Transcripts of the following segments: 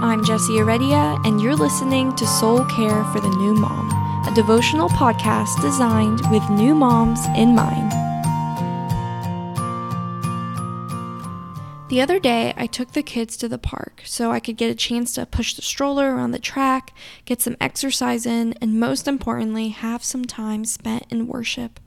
I'm Jessie Aredia, and you're listening to Soul Care for the New Mom, a devotional podcast designed with new moms in mind. The other day, I took the kids to the park so I could get a chance to push the stroller around the track, get some exercise in, and most importantly, have some time spent in worship.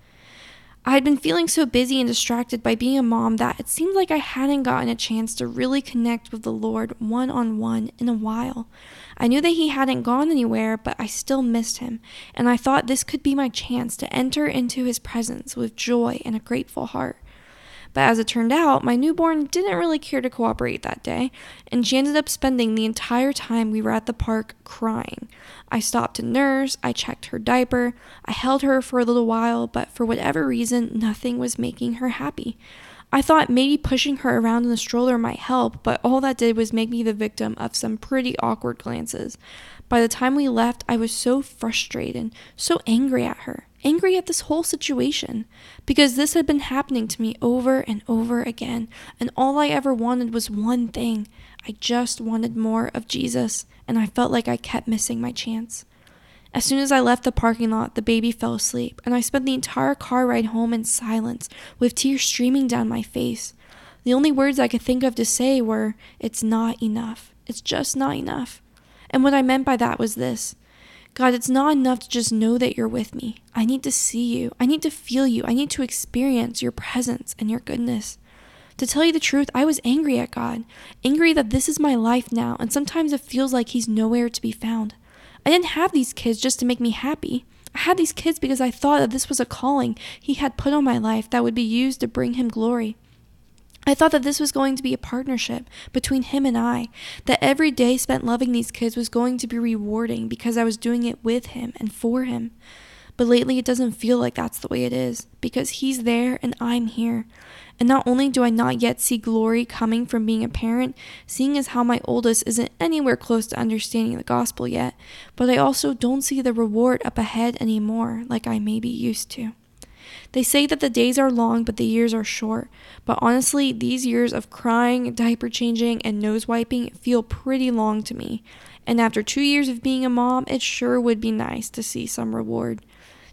I had been feeling so busy and distracted by being a mom that it seemed like I hadn't gotten a chance to really connect with the Lord one on one in a while. I knew that He hadn't gone anywhere, but I still missed Him, and I thought this could be my chance to enter into His presence with joy and a grateful heart. But as it turned out, my newborn didn't really care to cooperate that day, and she ended up spending the entire time we were at the park crying. I stopped to nurse, I checked her diaper, I held her for a little while, but for whatever reason, nothing was making her happy. I thought maybe pushing her around in the stroller might help, but all that did was make me the victim of some pretty awkward glances. By the time we left, I was so frustrated, so angry at her angry at this whole situation because this had been happening to me over and over again, and all I ever wanted was one thing. I just wanted more of Jesus, and I felt like I kept missing my chance. As soon as I left the parking lot, the baby fell asleep, and I spent the entire car ride home in silence, with tears streaming down my face. The only words I could think of to say were, It's not enough. It's just not enough. And what I meant by that was this God, it's not enough to just know that you're with me. I need to see you. I need to feel you. I need to experience your presence and your goodness. To tell you the truth, I was angry at God, angry that this is my life now, and sometimes it feels like He's nowhere to be found. I didn't have these kids just to make me happy. I had these kids because I thought that this was a calling He had put on my life that would be used to bring Him glory. I thought that this was going to be a partnership between him and I, that every day spent loving these kids was going to be rewarding because I was doing it with him and for him. But lately, it doesn't feel like that's the way it is because he's there and I'm here. And not only do I not yet see glory coming from being a parent, seeing as how my oldest isn't anywhere close to understanding the gospel yet, but I also don't see the reward up ahead anymore like I may be used to. They say that the days are long, but the years are short. But honestly, these years of crying, diaper changing, and nose wiping feel pretty long to me. And after two years of being a mom, it sure would be nice to see some reward.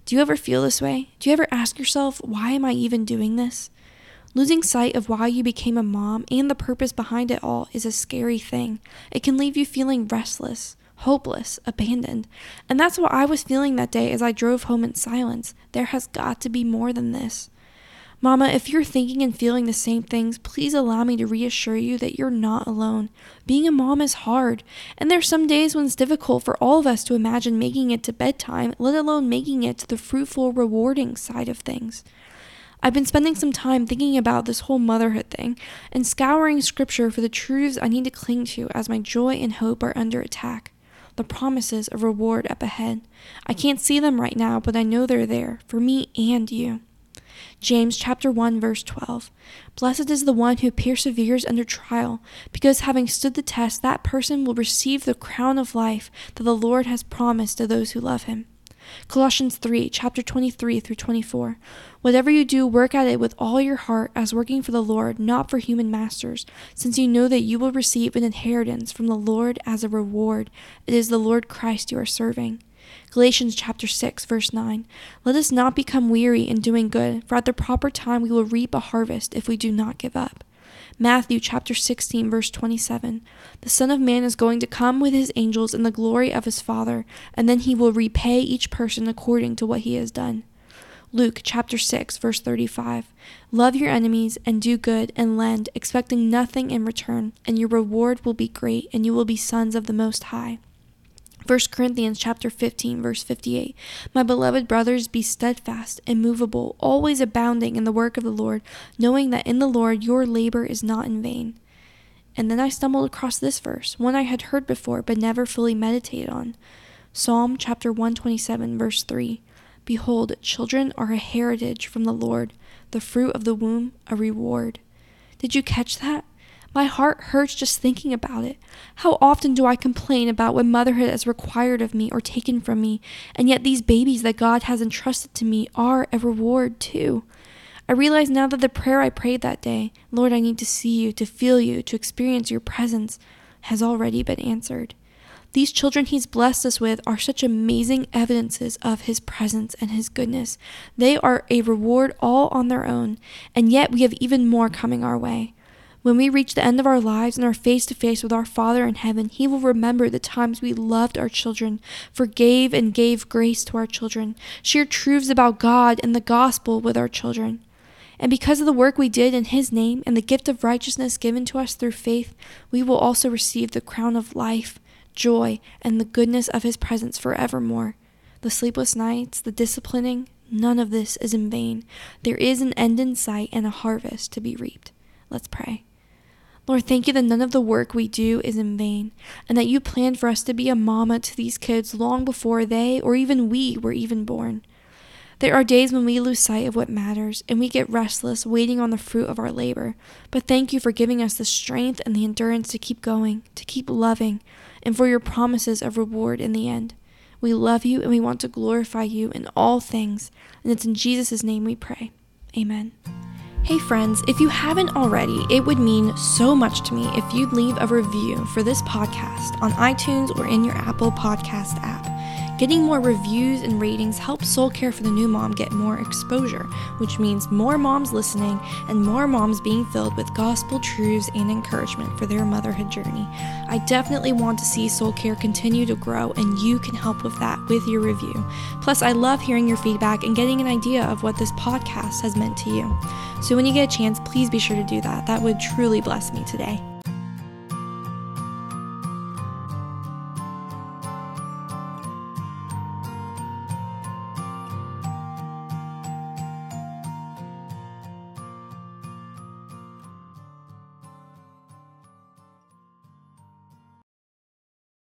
Do you ever feel this way? Do you ever ask yourself, why am I even doing this? Losing sight of why you became a mom and the purpose behind it all is a scary thing. It can leave you feeling restless, hopeless, abandoned. And that's what I was feeling that day as I drove home in silence. There has got to be more than this. Mama, if you're thinking and feeling the same things, please allow me to reassure you that you're not alone. Being a mom is hard, and there's some days when it's difficult for all of us to imagine making it to bedtime, let alone making it to the fruitful, rewarding side of things. I've been spending some time thinking about this whole motherhood thing and scouring scripture for the truths I need to cling to as my joy and hope are under attack the promises of reward up ahead. I can't see them right now, but I know they're there for me and you. James chapter 1 verse 12. Blessed is the one who perseveres under trial, because having stood the test, that person will receive the crown of life that the Lord has promised to those who love him. Colossians 3, chapter 23 through 24. Whatever you do, work at it with all your heart as working for the Lord, not for human masters, since you know that you will receive an inheritance from the Lord as a reward. It is the Lord Christ you are serving. Galatians chapter 6 verse 9 Let us not become weary in doing good for at the proper time we will reap a harvest if we do not give up. Matthew chapter 16 verse 27. The Son of Man is going to come with his angels in the glory of his Father, and then he will repay each person according to what he has done. Luke chapter 6 verse 35. Love your enemies and do good and lend, expecting nothing in return, and your reward will be great, and you will be sons of the Most High. 1 Corinthians chapter 15 verse 58 My beloved brothers be steadfast immovable always abounding in the work of the Lord knowing that in the Lord your labor is not in vain. And then I stumbled across this verse one I had heard before but never fully meditated on. Psalm chapter 127 verse 3 Behold children are a heritage from the Lord the fruit of the womb a reward. Did you catch that my heart hurts just thinking about it. How often do I complain about what motherhood has required of me or taken from me, and yet these babies that God has entrusted to me are a reward too. I realize now that the prayer I prayed that day, Lord, I need to see you, to feel you, to experience your presence, has already been answered. These children He's blessed us with are such amazing evidences of His presence and His goodness. They are a reward all on their own, and yet we have even more coming our way. When we reach the end of our lives and are face to face with our Father in heaven, He will remember the times we loved our children, forgave and gave grace to our children, shared truths about God and the gospel with our children. And because of the work we did in His name and the gift of righteousness given to us through faith, we will also receive the crown of life joy, and the goodness of his presence forevermore. The sleepless nights, the disciplining, none of this is in vain. There is an end in sight and a harvest to be reaped. Let's pray. Lord, thank you that none of the work we do is in vain, and that you planned for us to be a mama to these kids long before they or even we were even born. There are days when we lose sight of what matters and we get restless waiting on the fruit of our labor. But thank you for giving us the strength and the endurance to keep going, to keep loving, and for your promises of reward in the end. We love you and we want to glorify you in all things. And it's in Jesus' name we pray. Amen. Hey, friends, if you haven't already, it would mean so much to me if you'd leave a review for this podcast on iTunes or in your Apple Podcast app. Getting more reviews and ratings helps Soul Care for the New Mom get more exposure, which means more moms listening and more moms being filled with gospel truths and encouragement for their motherhood journey. I definitely want to see Soul Care continue to grow, and you can help with that with your review. Plus, I love hearing your feedback and getting an idea of what this podcast has meant to you. So when you get a chance, please be sure to do that. That would truly bless me today.